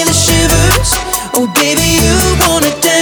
me the shivers. Oh, baby, you wanna dance.